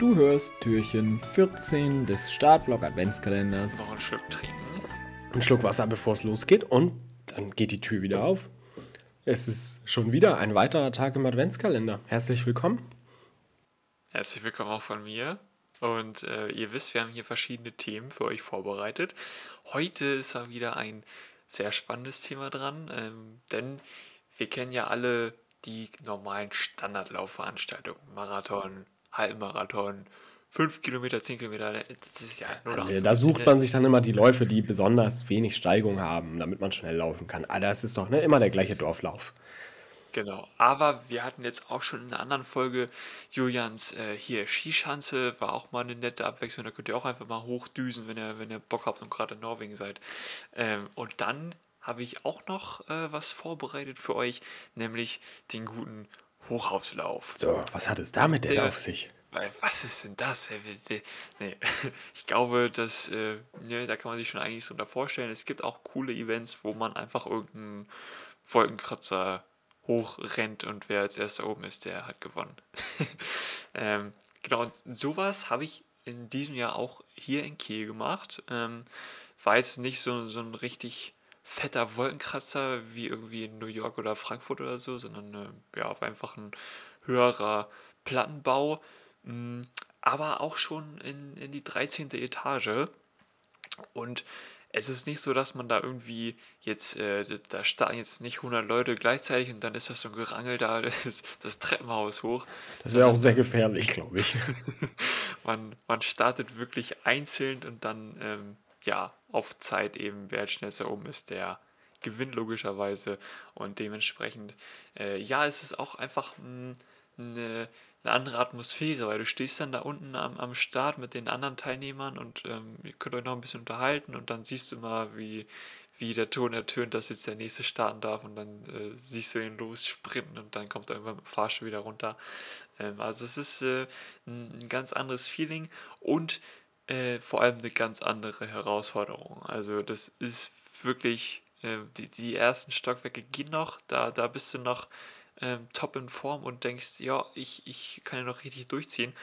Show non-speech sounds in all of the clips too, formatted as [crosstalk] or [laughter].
Du hörst Türchen 14 des Startblock Adventskalenders. Noch einen Schluck trinken. Einen Schluck Wasser, bevor es losgeht und dann geht die Tür wieder auf. Es ist schon wieder ein weiterer Tag im Adventskalender. Herzlich willkommen. Herzlich willkommen auch von mir. Und äh, ihr wisst, wir haben hier verschiedene Themen für euch vorbereitet. Heute ist mal wieder ein sehr spannendes Thema dran, ähm, denn wir kennen ja alle die normalen Standardlaufveranstaltungen. Marathon, Halbmarathon, 5 Kilometer, 10 Kilometer, das ist ja nur noch Also, da sucht man sich dann immer die Läufe, die besonders wenig Steigung haben, damit man schnell laufen kann. Ah, das ist doch ne, immer der gleiche Dorflauf. Genau, aber wir hatten jetzt auch schon in einer anderen Folge Julians äh, hier Skischanze, war auch mal eine nette Abwechslung, da könnt ihr auch einfach mal hochdüsen, wenn ihr, wenn ihr Bock habt und gerade in Norwegen seid. Ähm, und dann habe ich auch noch äh, was vorbereitet für euch, nämlich den guten Hochhauslauf. So, was hat es damit denn auf sich? Weil, was ist denn das? Nee, [laughs] ich glaube, dass, äh, ne, da kann man sich schon einiges drunter vorstellen. Es gibt auch coole Events, wo man einfach irgendeinen Wolkenkratzer hochrennt und wer als erster oben ist, der hat gewonnen. [laughs] ähm, genau, und sowas habe ich in diesem Jahr auch hier in Kiel gemacht. Ähm, war jetzt nicht so, so ein richtig fetter Wolkenkratzer wie irgendwie in New York oder Frankfurt oder so, sondern äh, ja, einfach ein höherer Plattenbau, mh, aber auch schon in, in die 13. Etage. Und es ist nicht so, dass man da irgendwie jetzt, äh, da- da starten jetzt nicht 100 Leute gleichzeitig und dann ist das so ein Gerangel da, [laughs] das, das Treppenhaus hoch. Das wäre auch sehr gefährlich, glaube ich. [laughs] Man, man startet wirklich einzeln und dann, ähm, ja, auf Zeit eben, wer als schnellster oben ist, der gewinnt logischerweise. Und dementsprechend, äh, ja, es ist auch einfach mh, eine, eine andere Atmosphäre, weil du stehst dann da unten am, am Start mit den anderen Teilnehmern und ähm, ihr könnt euch noch ein bisschen unterhalten und dann siehst du mal, wie, wie der Ton ertönt, dass jetzt der nächste starten darf und dann äh, siehst du ihn lossprinten und dann kommt er irgendwann mit dem Fahrstuhl wieder runter. Ähm, also es ist äh, ein ganz anderes Feeling und äh, vor allem eine ganz andere Herausforderung. Also das ist wirklich, äh, die, die ersten Stockwerke gehen noch, da, da bist du noch ähm, top in Form und denkst, ja, ich, ich kann ja noch richtig durchziehen.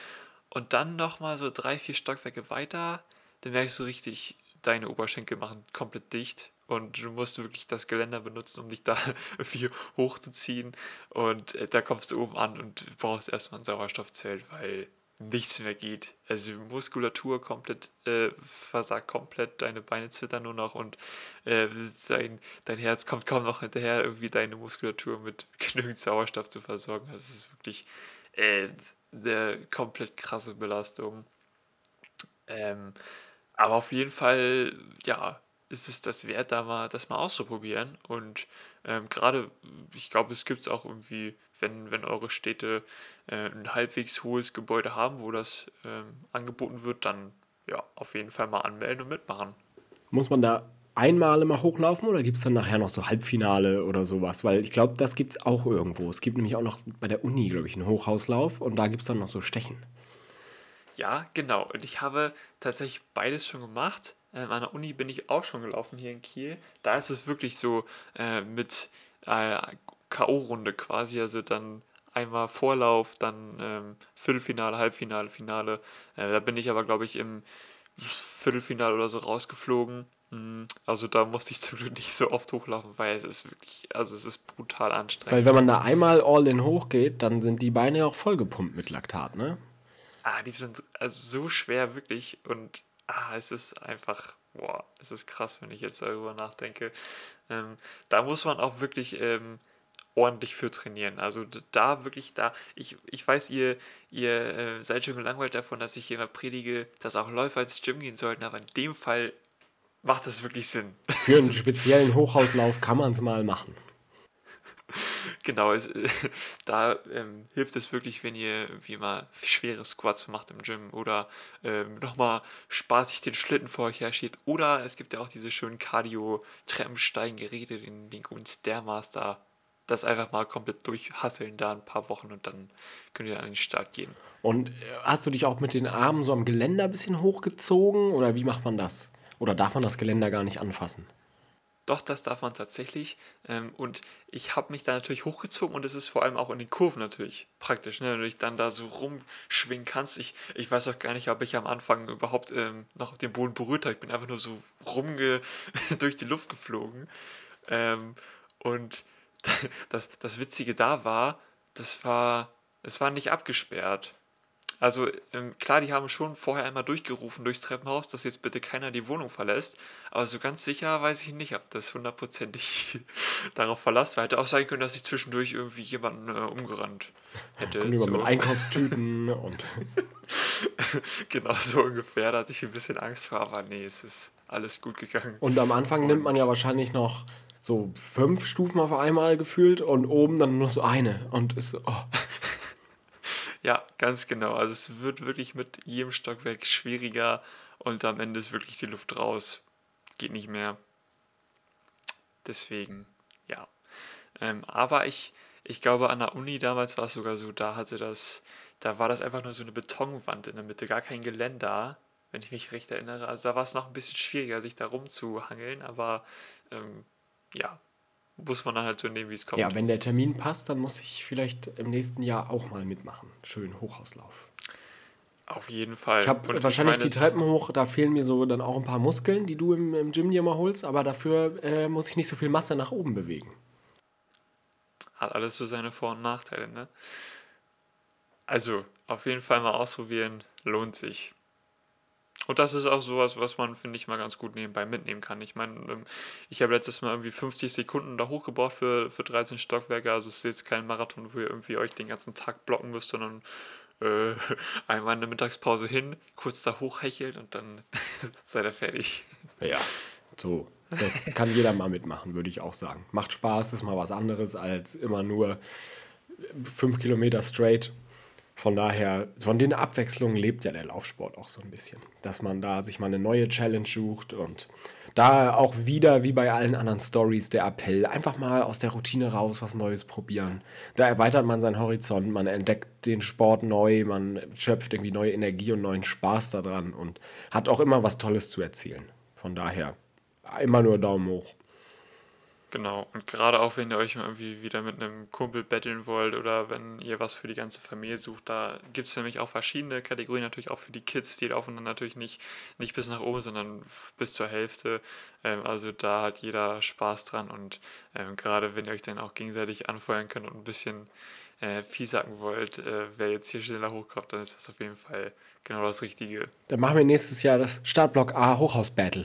Und dann nochmal so drei, vier Stockwerke weiter, dann merkst du richtig, deine Oberschenkel machen komplett dicht und du musst wirklich das Geländer benutzen, um dich da [laughs] irgendwie hochzuziehen. Und äh, da kommst du oben an und brauchst erstmal ein Sauerstoffzelt, weil nichts mehr geht. Also Muskulatur komplett äh, versagt komplett, deine Beine zittern nur noch und äh, dein, dein Herz kommt kaum noch hinterher, irgendwie deine Muskulatur mit [laughs] genügend Sauerstoff zu versorgen. Das ist wirklich äh, eine komplett krasse Belastung. Ähm, aber auf jeden Fall, ja, ist es das wert, da mal das mal auszuprobieren. Und ähm, gerade, ich glaube, es gibt es auch irgendwie, wenn, wenn eure Städte äh, ein halbwegs hohes Gebäude haben, wo das ähm, angeboten wird, dann ja, auf jeden Fall mal anmelden und mitmachen. Muss man da einmal immer hochlaufen oder gibt es dann nachher noch so Halbfinale oder sowas? Weil ich glaube, das gibt es auch irgendwo. Es gibt nämlich auch noch bei der Uni, glaube ich, einen Hochhauslauf und da gibt es dann noch so Stechen. Ja, genau. Und ich habe tatsächlich beides schon gemacht. Ähm, an der Uni bin ich auch schon gelaufen hier in Kiel. Da ist es wirklich so äh, mit äh, K.O.-Runde quasi. Also dann einmal Vorlauf, dann ähm, Viertelfinale, Halbfinale, Finale. Äh, da bin ich aber, glaube ich, im Viertelfinale oder so rausgeflogen. Mm, Also da musste ich zum Glück nicht so oft hochlaufen, weil es ist wirklich, also es ist brutal anstrengend. Weil wenn man da einmal all in hochgeht, dann sind die Beine auch vollgepumpt mit Laktat, ne? Ah, die sind also so schwer wirklich und ah, es ist einfach, boah, es ist krass, wenn ich jetzt darüber nachdenke. Ähm, da muss man auch wirklich ähm, ordentlich für trainieren. Also da wirklich da, ich, ich weiß, ihr, ihr äh, seid schon gelangweilt davon, dass ich hier immer predige, dass auch Läufer ins Gym gehen sollten, aber in dem Fall macht das wirklich Sinn. Für einen [laughs] speziellen Hochhauslauf kann man es mal machen. Genau, es, äh, [laughs] da ähm, hilft es wirklich, wenn ihr wie mal schwere Squats macht im Gym oder ähm, nochmal spaßig den Schlitten vor euch herschiebt. Oder es gibt ja auch diese schönen Cardio-Treppensteigen-Geräte, den, den guten Stairmaster. Das einfach mal komplett durchhasseln da ein paar Wochen und dann könnt ihr an den Start gehen. Und äh, hast du dich auch mit den Armen so am Geländer ein bisschen hochgezogen oder wie macht man das? Oder darf man das Geländer gar nicht anfassen? Doch, das darf man tatsächlich. Ähm, und ich habe mich da natürlich hochgezogen und es ist vor allem auch in den Kurven natürlich praktisch, ne? wenn du dich dann da so rumschwingen kannst. Ich, ich weiß auch gar nicht, ob ich am Anfang überhaupt ähm, noch den Boden berührt habe. Ich bin einfach nur so rumge [laughs] durch die Luft geflogen. Ähm, und [laughs] das, das Witzige da war, das war, es war nicht abgesperrt. Also ähm, klar, die haben schon vorher einmal durchgerufen durchs Treppenhaus, dass jetzt bitte keiner die Wohnung verlässt. Aber so ganz sicher weiß ich nicht, ob das hundertprozentig [laughs] darauf verlasst war. Hätte auch sein können, dass ich zwischendurch irgendwie jemanden äh, umgerannt hätte. Kommt jemand So. mit Einkaufstüten und [laughs] genau so ungefähr. Da hatte ich ein bisschen Angst vor, aber nee, es ist alles gut gegangen. Und am Anfang nimmt man ja wahrscheinlich noch so fünf Stufen auf einmal gefühlt und oben dann nur so eine. Und ist so, oh, Ja, ganz genau. Also es wird wirklich mit jedem Stockwerk schwieriger und am Ende ist wirklich die Luft raus. Geht nicht mehr. Deswegen, ja. Ähm, aber ich, ich glaube, an der Uni damals war es sogar so, da hatte das, da war das einfach nur so eine Betonwand in der Mitte, gar kein Geländer, wenn ich mich recht erinnere. Also da war es noch ein bisschen schwieriger, sich da rumzuhangeln, aber ähm, ja, muss man dann halt so nehmen, wie es kommt. ja, wenn der Termin passt, dann muss ich vielleicht im nächsten Jahr auch mal mitmachen. Schön Hochhauslauf. Auf jeden Fall. Ich habe wahrscheinlich meine, die Treppen hoch, da fehlen mir so dann auch ein paar Muskeln, die du im, im Gym dir mal holst, aber dafür äh, muss ich nicht so viel Masse nach oben bewegen. Hat alles so seine Vor- und Nachteile, ne? Also, auf jeden Fall mal ausprobieren, lohnt sich. Und das ist auch sowas, was man, finde ich, mal ganz gut nebenbei mitnehmen kann. Ich meine, ähm, ich habe letztes Mal irgendwie 50 Sekunden da hochgebraucht für, für 13 Stockwerke. Also es ist jetzt kein Marathon, wo ihr irgendwie euch den ganzen Tag blocken müsst, sondern äh, [laughs] einmal in der Mittagspause hin, kurz da hochhechelt und dann [laughs] seid ihr fertig. Ja, so. Das kann jeder mal mitmachen, würde ich auch sagen. Macht Spaß, ist mal was anderes als immer nur fünf Kilometer straight. Von daher, von den Abwechslungen lebt ja der Laufsport auch so ein bisschen. Dass man da sich mal eine neue Challenge sucht und da auch wieder, wie bei allen anderen Stories, der Appell, einfach mal aus der Routine raus was Neues probieren. Da erweitert man seinen Horizont, man entdeckt den Sport neu, man schöpft irgendwie neue Energie und neuen Spaß daran und hat auch immer was Tolles zu erzählen. Von daher, immer nur Daumen hoch. Genau, und gerade auch wenn ihr euch mal irgendwie wieder mit einem Kumpel betteln wollt oder wenn ihr was für die ganze Familie sucht, da gibt es nämlich auch verschiedene Kategorien, natürlich auch für die Kids, die laufen dann natürlich nicht, nicht bis nach oben, sondern bis zur Hälfte. Ähm, also da hat jeder Spaß dran und ähm, gerade wenn ihr euch dann auch gegenseitig anfeuern könnt und ein bisschen äh, sagen wollt, äh, wer jetzt hier schneller hochkommt, dann ist das auf jeden Fall genau das Richtige. Dann machen wir nächstes Jahr das Startblock A Hochhaus-Battle.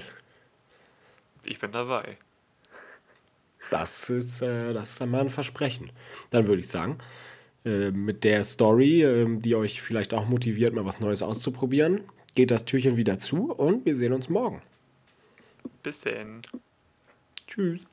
Ich bin dabei. Das ist, äh, das ist dann mal ein Versprechen. Dann würde ich sagen, äh, mit der Story, äh, die euch vielleicht auch motiviert, mal was Neues auszuprobieren, geht das Türchen wieder zu und wir sehen uns morgen. Bis denn. Tschüss.